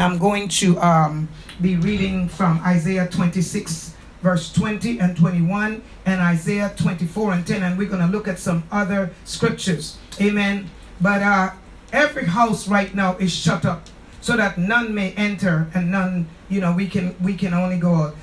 I'm going to um, be reading from Isaiah 26, verse 20 and 21, and Isaiah 24 and 10, and we're going to look at some other scriptures. Amen. But uh, every house right now is shut up so that none may enter and none, you know, we can we can only go out.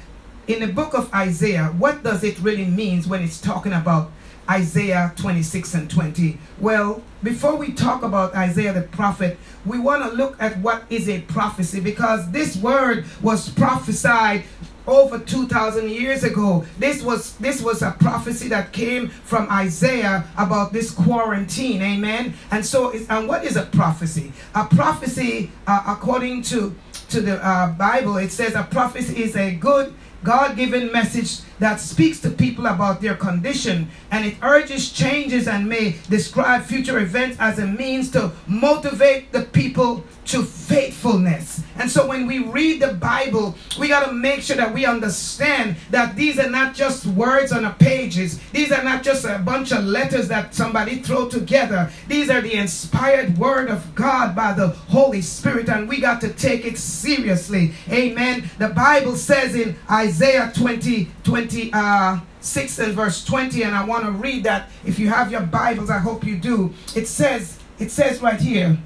In the book of Isaiah, what does it really means when it's talking about Isaiah 26 and 20? Well, before we talk about Isaiah the prophet, we want to look at what is a prophecy because this word was prophesied over 2000 years ago. This was this was a prophecy that came from isaiah about this quarantine. Amen? And so and what is a prophecy? A prophecy uh, according to to the uh, bible it says a prophecy is a good god-given message that speaks to people about their condition and it urges changes and may describe future events as a means to motivate the people to faithfulness. And so when we read the Bible, we got to make sure that we understand that these are not just words on a pages. These are not just a bunch of letters that somebody throw together. These are the inspired word of God by the Holy Spirit and we got to take it seriously. Amen. The Bible says in Isaiah 20 20 uh 6 and verse 20 and I want to read that if you have your Bibles I hope you do. It says it says right here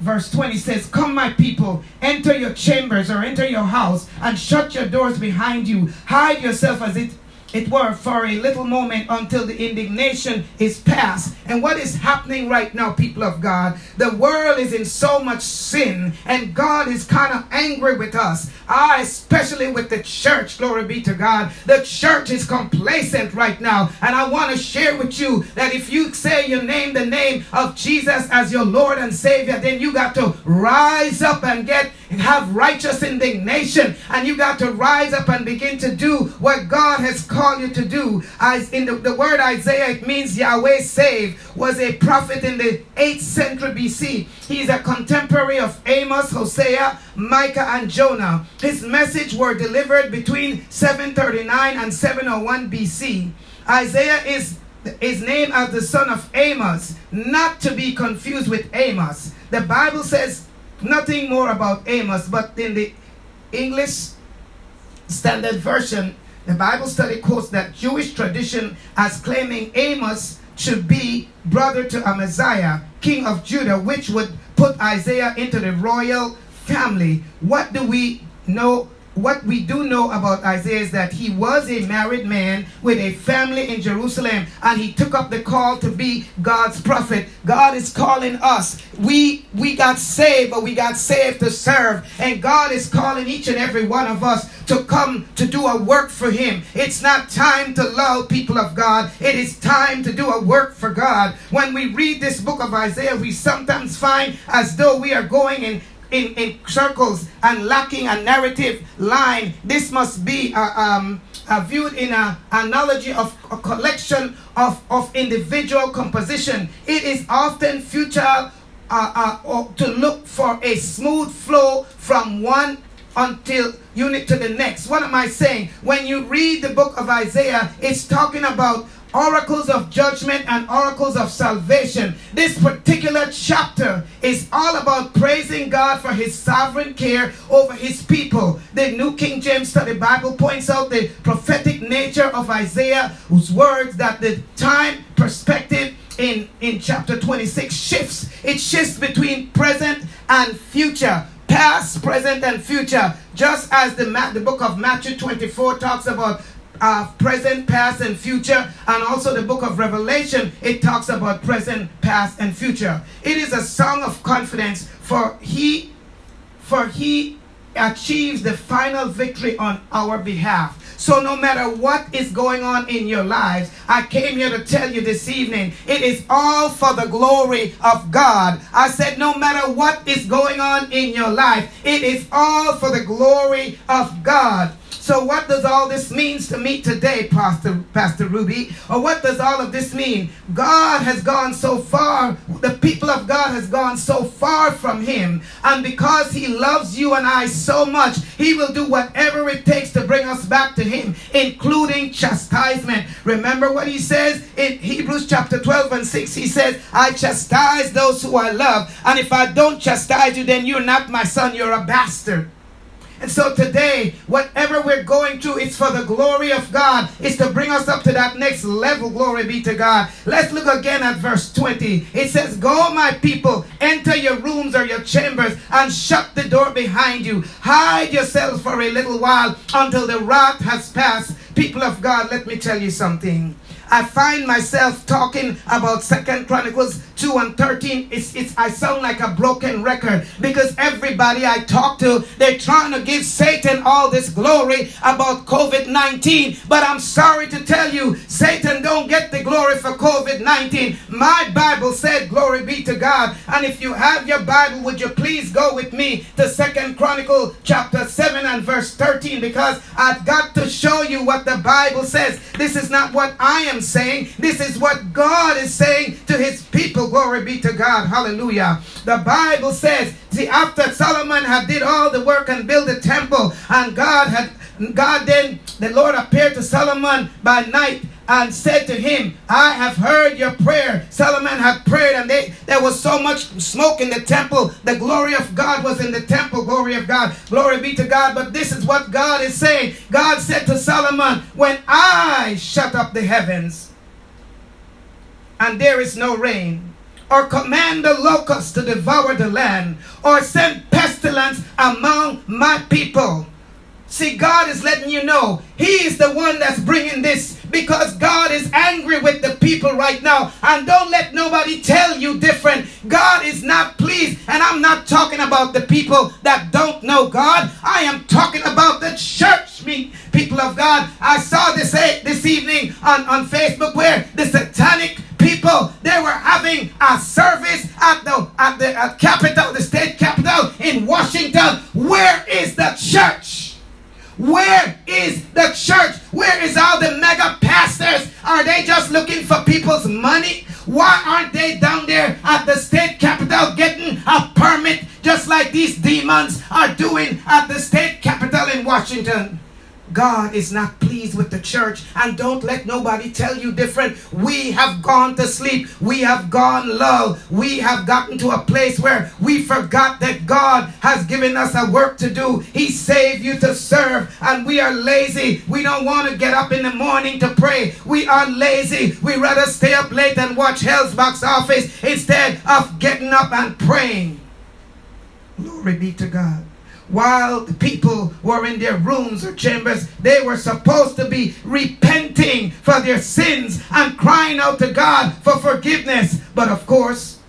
verse 20 says, Come, my people, enter your chambers or enter your house and shut your doors behind you. Hide yourself as it it were for a little moment until the indignation is past. And what is happening right now, people of God? The world is in so much sin, and God is kind of angry with us. I, especially with the church, glory be to God. The church is complacent right now. And I want to share with you that if you say you name the name of Jesus as your Lord and Savior, then you got to rise up and get have righteous indignation. And you got to rise up and begin to do what God has called you to do. As in the, the word Isaiah, it means Yahweh save, was a prophet in the 8th century BC. He's a contemporary of Amos, Hosea, Micah, and Jonah. His message were delivered between 739 and 701 BC. Isaiah is is named as the son of Amos, not to be confused with Amos. The Bible says nothing more about Amos, but in the English Standard Version, the Bible study quotes that Jewish tradition as claiming Amos should be brother to Amaziah, king of Judah, which would put Isaiah into the royal family. What do we know what we do know about Isaiah is that he was a married man with a family in Jerusalem and he took up the call to be God's prophet. God is calling us. We we got saved, but we got saved to serve. And God is calling each and every one of us to come to do a work for him. It's not time to lull people of God. It is time to do a work for God. When we read this book of Isaiah, we sometimes find as though we are going in in, in circles and lacking a narrative line. This must be uh, um, uh, viewed in an analogy of a collection of, of individual composition. It is often futile uh, uh, to look for a smooth flow from one until unit to the next. What am I saying? When you read the book of Isaiah, it's talking about oracles of judgment and oracles of salvation. This particular chapter is all about praising God for his sovereign care over his people. The New King James Study Bible points out the prophetic nature of Isaiah, whose words that the time perspective in, in chapter 26 shifts. It shifts between present and future past, present, and future. Just as the, the book of Matthew 24 talks about uh, present, past, and future. And also the book of Revelation, it talks about present, past, and future. It is a song of confidence for he, for he achieves the final victory on our behalf. So no matter what is going on in your lives, I came here to tell you this evening, it is all for the glory of God. I said no matter what is going on in your life, it is all for the glory of God. So what does all this mean to me today, Pastor, Pastor Ruby? Or what does all of this mean? God has gone so far, the people of God has gone so far from him. And because he loves you and I so much, he will do whatever it takes to bring us back to him, including chastisement. Remember what he says in Hebrews chapter 12 and 6? He says, I chastise those who I love. And if I don't chastise you, then you're not my son, you're a bastard. And so today, whatever we're going through, it's for the glory of God. It's to bring us up to that next level. Glory be to God. Let's look again at verse 20. It says, Go, my people, enter your rooms or your chambers and shut the door behind you. Hide yourselves for a little while until the wrath has passed. People of God, let me tell you something. I find myself talking about Second Chronicles 2 and 13. It's, it's, I sound like a broken record because everybody I talk to, they're trying to give Satan all this glory about COVID-19. But I'm sorry to tell you, Satan don't get the glory for COVID-19. My Bible said, glory be to God. And if you have your Bible, would you please go with me to Second Chronicle chapter 7 and verse 13 because I've got to show you what the Bible says. This is not what I am saying. This is what God is saying to his people. Glory be to God. Hallelujah. The Bible says, see, after Solomon had did all the work and built the temple, and God had God then the Lord appeared to Solomon by night and said to him, I have heard your prayer. Solomon had prayed, and they, there was so much smoke in the temple. The glory of God was in the temple. Glory of God. Glory be to God. But this is what God is saying. God said to Solomon, When I shut up the heavens and there is no rain, or command the locusts to devour the land, or send pestilence among my people. See, God is letting you know He is the one that's bringing this because God is angry with the people right now. And don't let nobody tell you different. God is not pleased. And I'm not talking about the people that don't know God. I am talking about the church, me people of God. I saw this eh, this evening on, on Facebook where the satanic people they were having a service at the at the at capital, the state capital in Washington. Where is the church? Where is God is not pleased with the church. And don't let nobody tell you different. We have gone to sleep. We have gone low. We have gotten to a place where we forgot that God has given us a work to do. He saved you to serve. And we are lazy. We don't want to get up in the morning to pray. We are lazy. We rather stay up late and watch Hell's box office instead of getting up and praying. Glory be to God while the people were in their rooms or chambers, they were supposed to be repenting for their sins and crying out to God for forgiveness. But of course,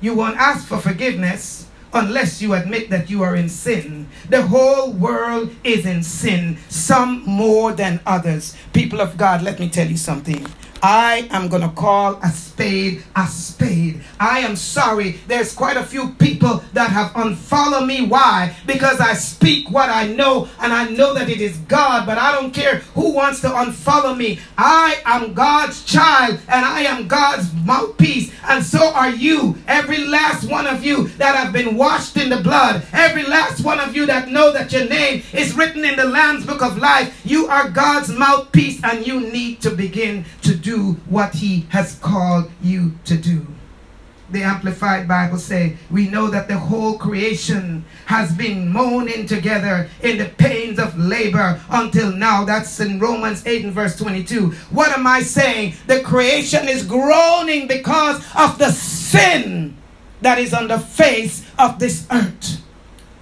you won't ask for forgiveness unless you admit that you are in sin. The whole world is in sin, some more than others. People of God, let me tell you something. I am going to call a spade a spade. I am sorry. There's quite a few people that have unfollowed me. Why? Because I speak what I know and I know that it is God, but I don't care who wants to unfollow me. I am God's child and I am God's mouthpiece, and so are you. Every last one of you that have been washed in the blood, every last one of you that know that your name is written in the Lamb's book of life, you are God's mouthpiece and you need to begin to do do what he has called you to do. The Amplified Bible say, we know that the whole creation has been moaning together in the pains of labor until now. That's in Romans 8 and verse 22. What am I saying? The creation is groaning because of the sin that is on the face of this earth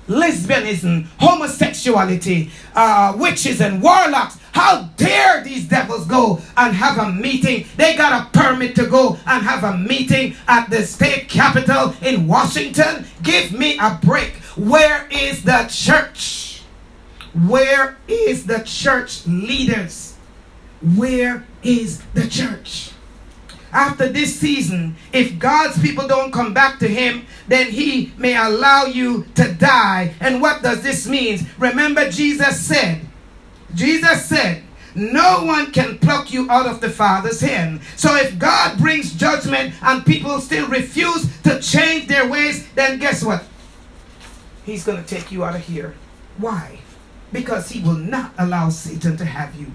lesbianism, homosexuality, uh, witches and warlocks. How dare these devils go and have a meeting? They got a permit to go and have a meeting at the state capitol in Washington. Give me a break. Where is the church? Where is the church leaders? Where is the church? after this season, if God's people don't come back to him, then he may allow you to die. And what does this mean? Remember, Jesus said, Jesus said, no one can pluck you out of the Father's hand. So if God brings judgment and people still refuse to change their ways, then guess what? He's going to take you out of here. Why? Because he will not allow Satan to have you.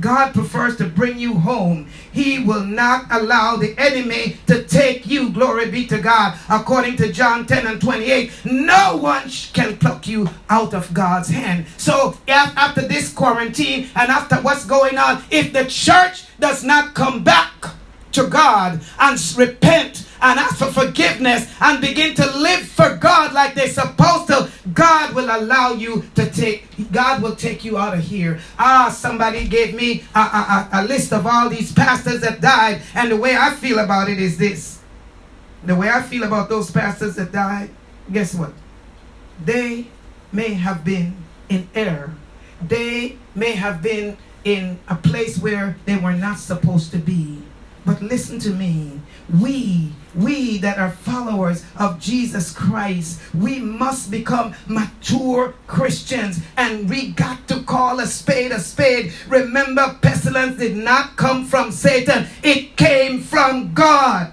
God prefers to bring you home. He will not allow the enemy to take you. Glory be to God. According to John 10 and 28, no one can pluck you out of God's hand. So, after this quarantine and after what's going on, if the church does not come back to God and repent and ask for forgiveness and begin to live for God like they're supposed to, God will allow you to take, God will take you out of here. Ah, somebody gave me a, a, a list of all these pastors that died, and the way I feel about it is this. The way I feel about those pastors that died, guess what? They may have been in error. They may have been in a place where they were not supposed to be. But listen to me. We, we that are followers of Jesus Christ, we must become mature Christians and we got to call a spade a spade. Remember, pestilence did not come from Satan, it came from God.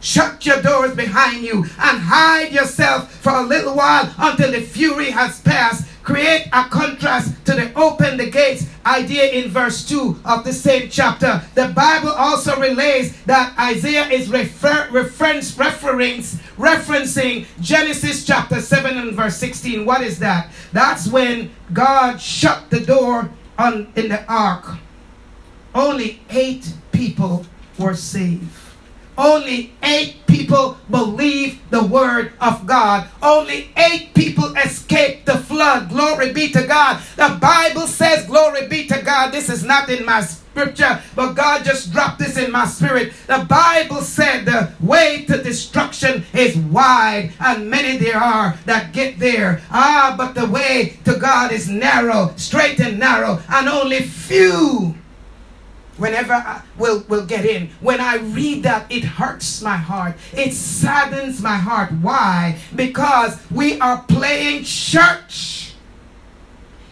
Shut your doors behind you and hide yourself for a little while until the fury has passed create a contrast to the open the gates idea in verse 2 of the same chapter. The Bible also relays that Isaiah is refer, reference, referencing Genesis chapter 7 and verse 16. What is that? That's when God shut the door on in the ark. Only eight people were saved. Only eight people believe the word of God. Only eight people escaped the flood. Glory be to God. The Bible says, Glory be to God. This is not in my scripture, but God just dropped this in my spirit. The Bible said the way to destruction is wide, and many there are that get there. Ah, but the way to God is narrow, straight and narrow, and only few whenever I will will get in when i read that it hurts my heart. It saddens my heart. Why? Because we are playing church.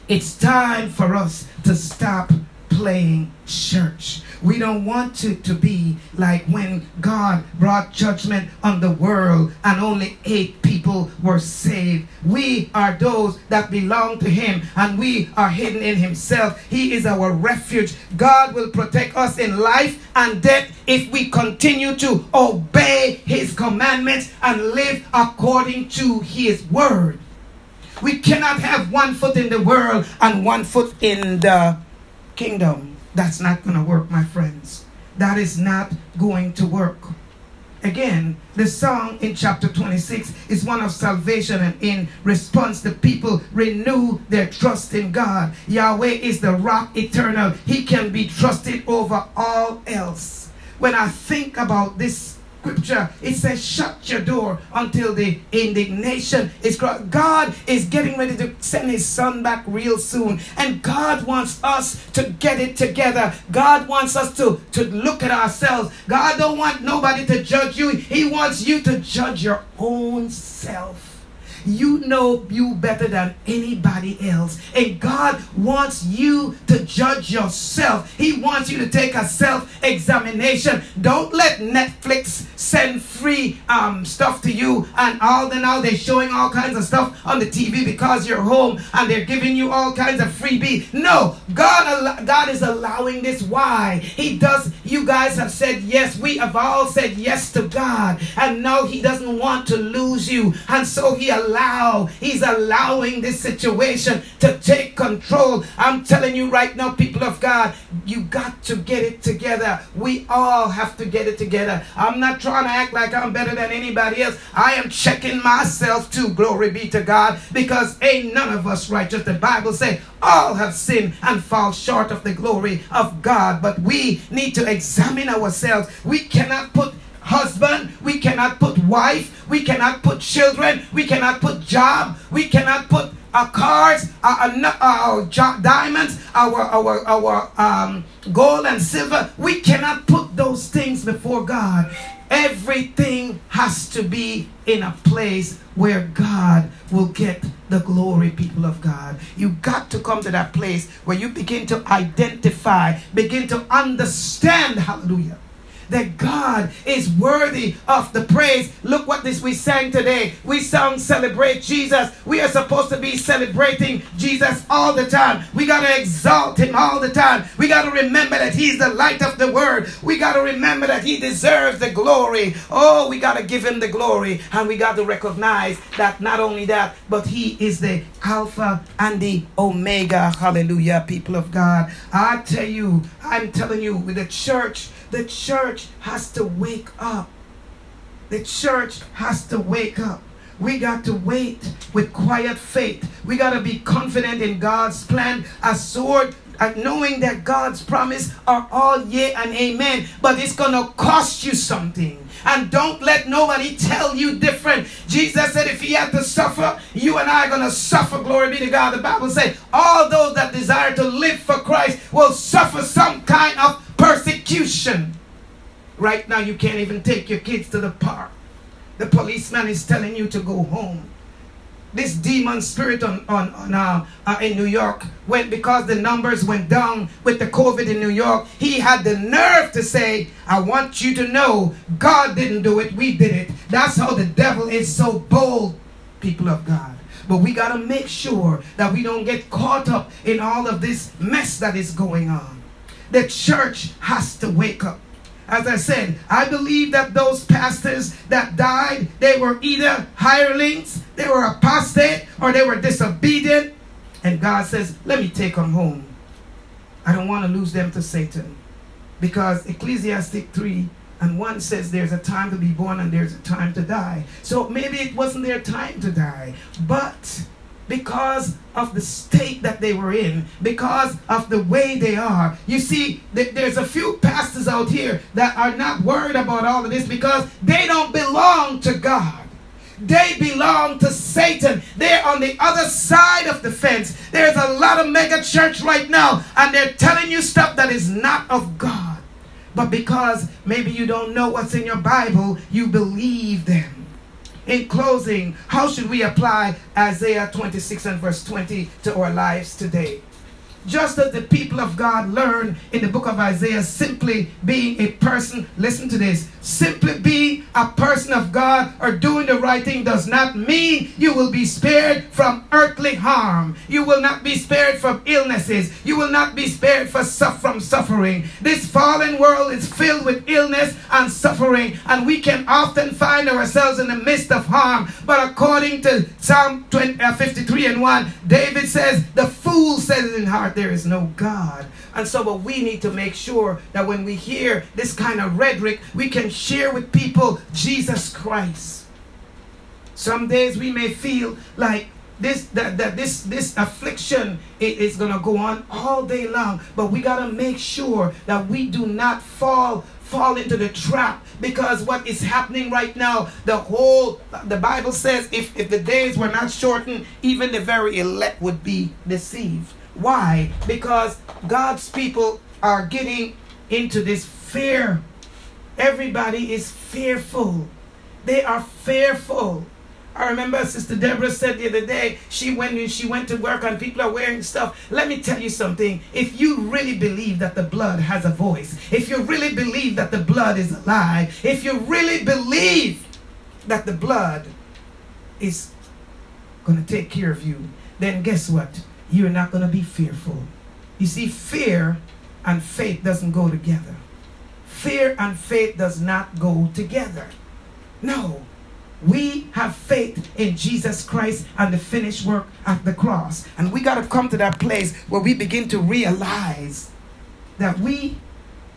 It's time for us to stop playing church we don't want to, to be like when God brought judgment on the world and only eight people were saved. We are those that belong to Him and we are hidden in Himself. He is our refuge. God will protect us in life and death if we continue to obey His commandments and live according to His word. We cannot have one foot in the world and one foot in the kingdom. That's not going to work, my friends. That is not going to work. Again, the song in chapter 26 is one of salvation, and in response, the people renew their trust in God. Yahweh is the rock eternal, He can be trusted over all else. When I think about this scripture, it says, shut your door until the indignation is. God is getting ready to send his son back real soon. And God wants us to get it together. God wants us to, to look at ourselves. God don't want nobody to judge you. He wants you to judge your own self. You know you better than anybody else. And God wants you to judge yourself. He wants you to take a self examination. Don't let Netflix send free um, stuff to you and all the now they're showing all kinds of stuff on the TV because you're home and they're giving you all kinds of freebie. No, God, God is allowing this. Why? He does. You guys have said yes. We have all said yes to God. And now He doesn't want to lose you. And so He allows allow, he's allowing this situation to take control. I'm telling you right now, people of God, you got to get it together. We all have to get it together. I'm not trying to act like I'm better than anybody else. I am checking myself too, glory be to God, because ain't none of us righteous. The Bible says all have sinned and fall short of the glory of God. But we need to examine ourselves. We cannot put husband, we cannot put wife, we cannot put children, we cannot put job, we cannot put our cars, our, our, our diamonds, our our our um, gold and silver. We cannot put those things before God. Everything has to be in a place where God will get the glory, people of God. You got to come to that place where you begin to identify, begin to understand, hallelujah, that God is worthy of the praise. Look what this we sang today. We sang celebrate Jesus. We are supposed to be celebrating Jesus all the time. We got to exalt him all the time. We got to remember that he's the light of the world. We got to remember that he deserves the glory. Oh, we got to give him the glory and we got to recognize that not only that, but he is the Alpha and the Omega. Hallelujah, people of God. I tell you, I'm telling you, with the church the church has to wake up. The church has to wake up. We got to wait with quiet faith. We got to be confident in God's plan, a sword, and knowing that God's promise are all yea and amen. But it's going to cost you something. And don't let nobody tell you different. Jesus said, if he had to suffer, you and I are going to suffer. Glory be to God. The Bible said, all those that desire to live for Christ will suffer some kind of persecution. Right now, you can't even take your kids to the park. The policeman is telling you to go home. This demon spirit on, on, on uh, uh, in New York went because the numbers went down with the COVID in New York. He had the nerve to say, I want you to know God didn't do it, we did it. That's how the devil is so bold, people of God. But we got to make sure that we don't get caught up in all of this mess that is going on. The church has to wake up. As I said, I believe that those pastors that died, they were either hirelings, they were apostate, or they were disobedient. And God says, let me take them home. I don't want to lose them to Satan. Because Ecclesiastic 3 and 1 says there's a time to be born and there's a time to die. So maybe it wasn't their time to die. But because of the state that they were in, because of the way they are. You see, th- there's a few pastors out here that are not worried about all of this because they don't belong to God. They belong to Satan. They're on the other side of the fence. There's a lot of mega church right now, and they're telling you stuff that is not of God. But because maybe you don't know what's in your Bible, you believe them. In closing, how should we apply Isaiah 26 and verse 20 to our lives today? Just as the people of God learn in the book of Isaiah, simply being a person, listen to this, simply being a person of God or doing the right thing does not mean you will be spared from earthly harm. You will not be spared from illnesses. You will not be spared from suffering. This fallen world is filled with illness and suffering, and we can often find ourselves in the midst of harm. But according to Psalm 20, uh, 53 and 1, David says, The fool says in heart, there is no God. And so, but we need to make sure that when we hear this kind of rhetoric, we can share with people Jesus Christ. Some days we may feel like this that, that this this affliction is to go on all day long but we got to make sure that we do not fall fall into the trap because what is happening right now the whole the bible says if if the days were not shortened even the very elect would be deceived why? Because God's people are getting into this fear. Everybody is fearful. They are fearful. I remember Sister Deborah said the other day, she went she went to work and people are wearing stuff. Let me tell you something. If you really believe that the blood has a voice, if you really believe that the blood is alive, if you really believe that the blood is going to take care of you, then guess what? You're not going to be fearful. You see, fear and faith doesn't go together. Fear and faith does not go together. No. We have faith in Jesus Christ and the finished work at the cross. And we got to come to that place where we begin to realize that we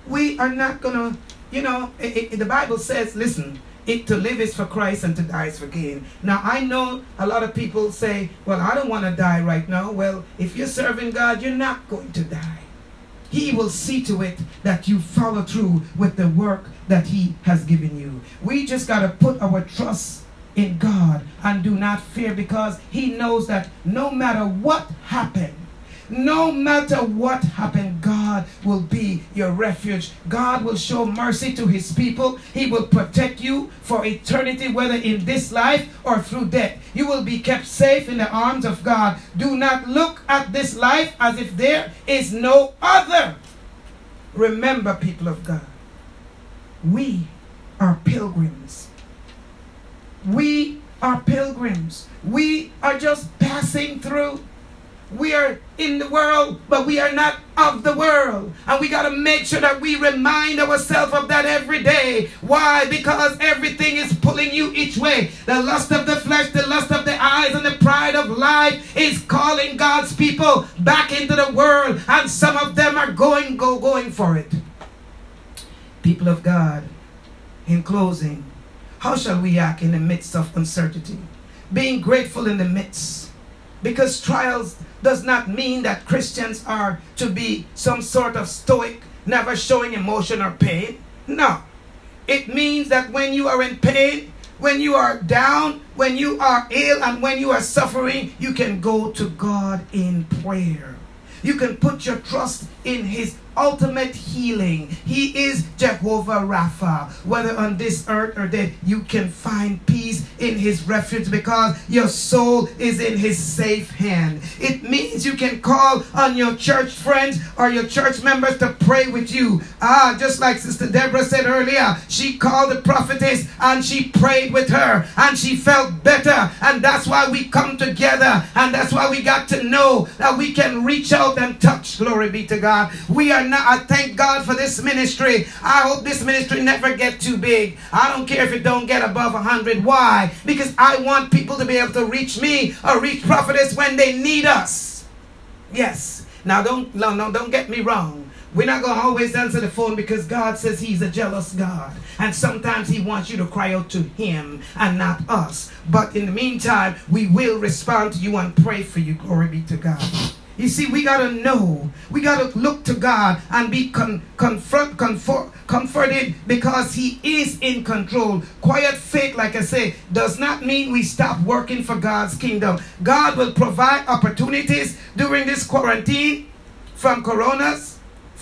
we are not going to, you know, it, it, the Bible says, listen, it to live is for Christ and to die is for gain. Now I know a lot of people say, well, I don't want to die right now. Well, if you're serving God, you're not going to die. He will see to it that you follow through with the work that he has given you. We just got to put our trust in God and do not fear because he knows that no matter what happened, no matter what happened, God God will be your refuge. God will show mercy to his people. He will protect you for eternity, whether in this life or through death. You will be kept safe in the arms of God. Do not look at this life as if there is no other. Remember, people of God, we are pilgrims. We are pilgrims. We are just passing through. We are in the world, but we are not of the world. And we got to make sure that we remind ourselves of that every day. Why? Because everything is pulling you each way. The lust of the flesh, the lust of the eyes, and the pride of life is calling God's people back into the world. And some of them are going, go, going for it. People of God, in closing, how shall we act in the midst of uncertainty? Being grateful in the midst. Because trials does not mean that Christians are to be some sort of stoic, never showing emotion or pain. No. It means that when you are in pain, when you are down, when you are ill, and when you are suffering, you can go to God in prayer. You can put your trust in His ultimate healing. He is Jehovah Rapha. Whether on this earth or dead, you can find peace in his refuge because your soul is in his safe hand. It means you can call on your church friends or your church members to pray with you. Ah, just like Sister Deborah said earlier, she called the prophetess and she prayed with her and she felt better. And that's why we come together and that's why we got to know that we can reach out and touch. Glory be to God. We are not, I thank God for this ministry. I hope this ministry never get too big. I don't care if it don't get above 100. Why? Because I want people to be able to reach me or reach prophetess when they need us. Yes. Now don't no, no don't get me wrong. We're not going to always answer the phone because God says He's a jealous God. And sometimes He wants you to cry out to Him and not us. But in the meantime, we will respond to you and pray for you. Glory be to God. You see, we got to know. We got to look to God and be con- confront, comfort, comforted because He is in control. Quiet faith, like I say, does not mean we stop working for God's kingdom. God will provide opportunities during this quarantine from coronas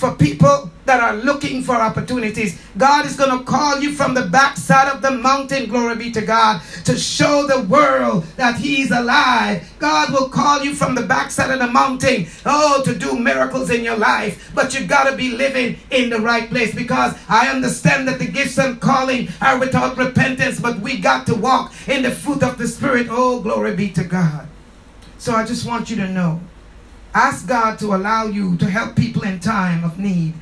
for people that are looking for opportunities. God is going to call you from the backside of the mountain, glory be to God, to show the world that He's alive. God will call you from the backside of the mountain, oh, to do miracles in your life. But you've got to be living in the right place because I understand that the gifts and calling are without repentance, but we got to walk in the fruit of the Spirit. Oh, glory be to God. So I just want you to know Ask God to allow you to help people in time of need,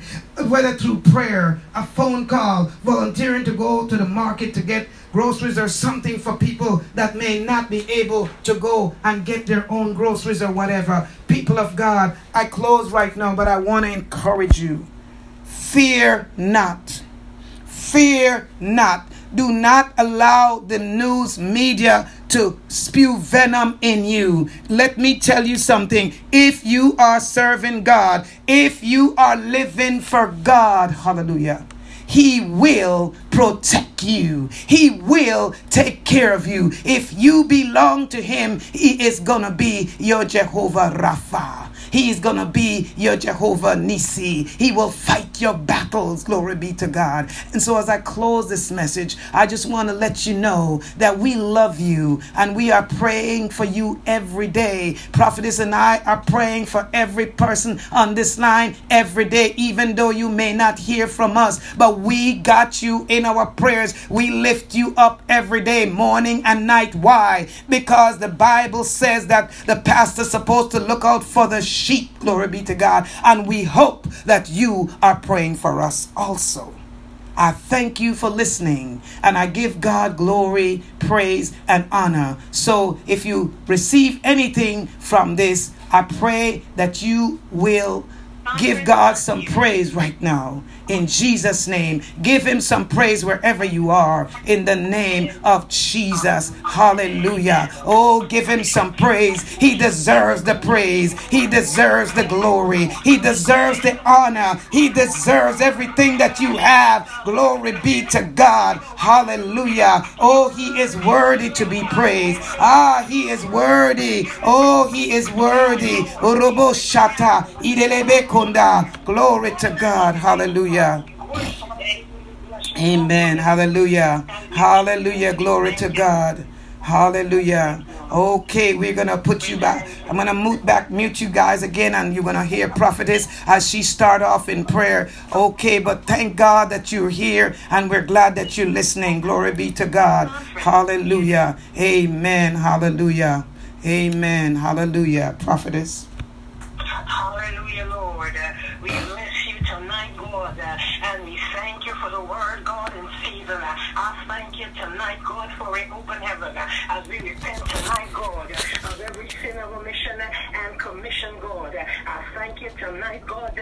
whether through prayer, a phone call, volunteering to go to the market to get groceries or something for people that may not be able to go and get their own groceries or whatever. People of God, I close right now, but I want to encourage you. Fear not. Fear not. Do not allow the news media to spew venom in you. Let me tell you something. If you are serving God, if you are living for God, hallelujah, He will protect you. He will take care of you. If you belong to Him, He is going to be your Jehovah Rapha. He is going to be your Jehovah Nissi. He will fight your battles. Glory be to God. And so, as I close this message, I just want to let you know that we love you and we are praying for you every day. Prophetess and I are praying for every person on this line every day, even though you may not hear from us. But we got you in our prayers. We lift you up every day, morning and night. Why? Because the Bible says that the pastor's supposed to look out for the sheep. Glory be to God. And we hope that you are praying for us also. I thank you for listening and I give God glory, praise, and honor. So if you receive anything from this, I pray that you will give God some praise right now in Jesus' name. Give him some praise wherever you are in the name of Jesus. Hallelujah. Oh, give him some praise. He deserves the praise, he deserves the glory, he deserves the honor, he deserves everything that you have. Glory be to God. Hallelujah. Oh, he is worthy to be praised. Ah, he is worthy. Oh, he is worthy. Glory to God. Hallelujah. Amen. Hallelujah. Hallelujah. Glory to God. Hallelujah. Okay, we're gonna put you back. I'm gonna mute back, mute you guys again, and you're gonna hear prophetess as she start off in prayer. Okay, but thank God that you're here, and we're glad that you're listening. Glory be to God. Hallelujah. Amen. Hallelujah. Amen. Hallelujah. Prophetess. Hallelujah, Lord. We bless you tonight, God, and we thank you for the word, God, in season. I thank you tonight, God, for an open heaven as we repent